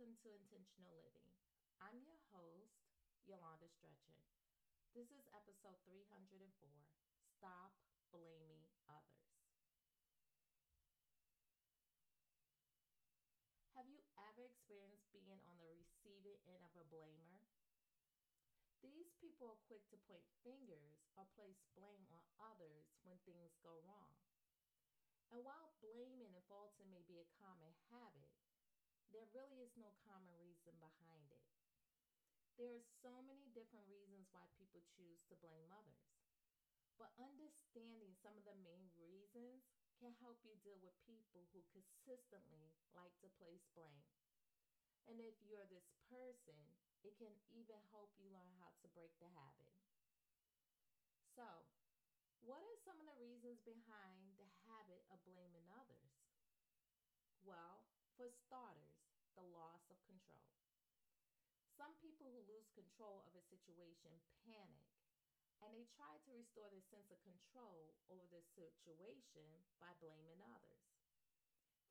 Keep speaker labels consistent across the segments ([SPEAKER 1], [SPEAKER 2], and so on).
[SPEAKER 1] Welcome to Intentional Living. I'm your host, Yolanda Stretchin. This is episode 304 Stop Blaming Others. Have you ever experienced being on the receiving end of a blamer? These people are quick to point fingers or place blame on others when things go wrong. And while blaming and faulting may be a common habit, there really is no common reason behind it. There are so many different reasons why people choose to blame others. But understanding some of the main reasons can help you deal with people who consistently like to place blame. And if you're this person, it can even help you learn how to break the habit. So, what are some of the reasons behind the habit of blaming others? Well, for starters, the loss of control. Some people who lose control of a situation panic and they try to restore their sense of control over the situation by blaming others.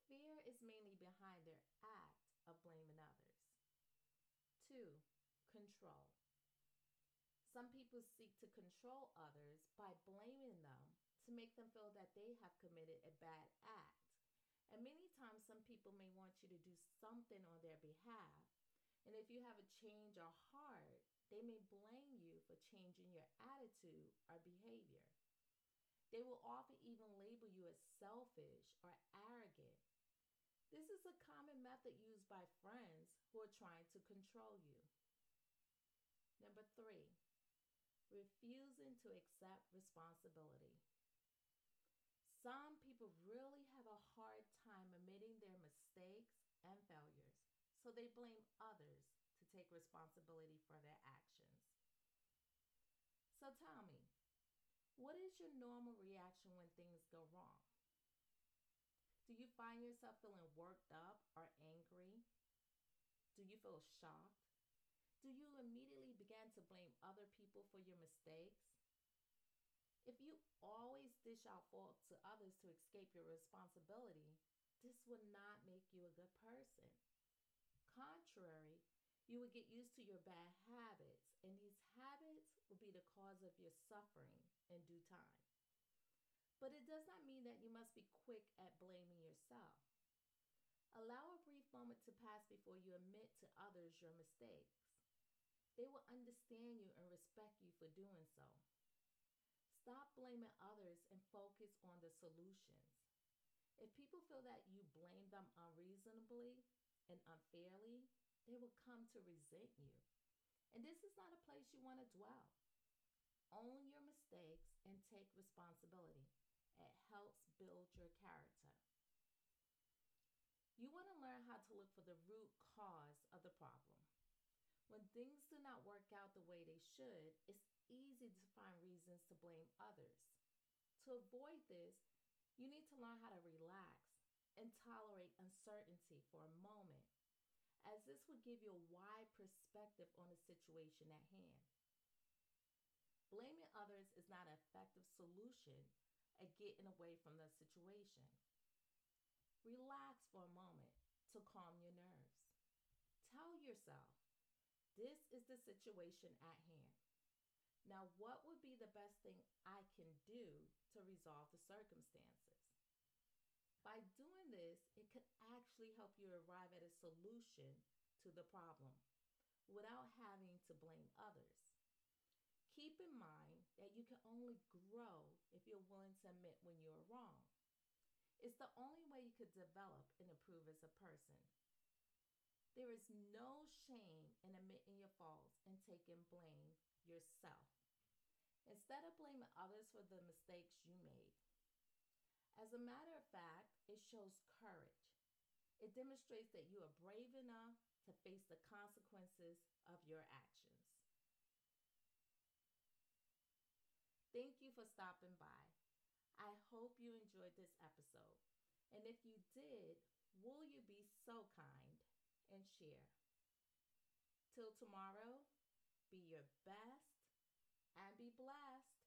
[SPEAKER 1] Fear is mainly behind their act of blaming others. Two, control. Some people seek to control others by blaming them to make them feel that they have committed a bad act. And many times, some people may want you to do something on their behalf. And if you have a change of heart, they may blame you for changing your attitude or behavior. They will often even label you as selfish or arrogant. This is a common method used by friends who are trying to control you. Number three, refusing to accept responsibility. Some people really hard time admitting their mistakes and failures, so they blame others to take responsibility for their actions. So tell me, what is your normal reaction when things go wrong? Do you find yourself feeling worked up or angry? Do you feel shocked? Do you immediately begin to blame other people for your mistakes? If you always dish out fault to others to escape your responsibility, this will not make you a good person. Contrary, you will get used to your bad habits, and these habits will be the cause of your suffering in due time. But it does not mean that you must be quick at blaming yourself. Allow a brief moment to pass before you admit to others your mistakes. They will understand you and respect you for doing so. Stop blaming others and focus on the solutions. If people feel that you blame them unreasonably and unfairly, they will come to resent you. And this is not a place you want to dwell. Own your mistakes and take responsibility. It helps build your character. You want to learn how to look for the root cause of the problem. When things do not work out the way they should, it's easy to find reasons to blame others. To avoid this, you need to learn how to relax and tolerate uncertainty for a moment, as this will give you a wide perspective on the situation at hand. Blaming others is not an effective solution at getting away from the situation. Relax for a moment to calm your nerves. Tell yourself this is the situation at hand. Now, what would be the best thing I can do to resolve the circumstances? By doing this, it could actually help you arrive at a solution to the problem without having to blame others. Keep in mind that you can only grow if you're willing to admit when you're wrong. It's the only way you could develop and improve as a person. There is no shame in admitting your faults and taking blame yourself. Instead of blaming others for the mistakes you made. As a matter of fact, it shows courage. It demonstrates that you are brave enough to face the consequences of your actions. Thank you for stopping by. I hope you enjoyed this episode. And if you did, will you be so kind and share. Till tomorrow, be your best be blessed.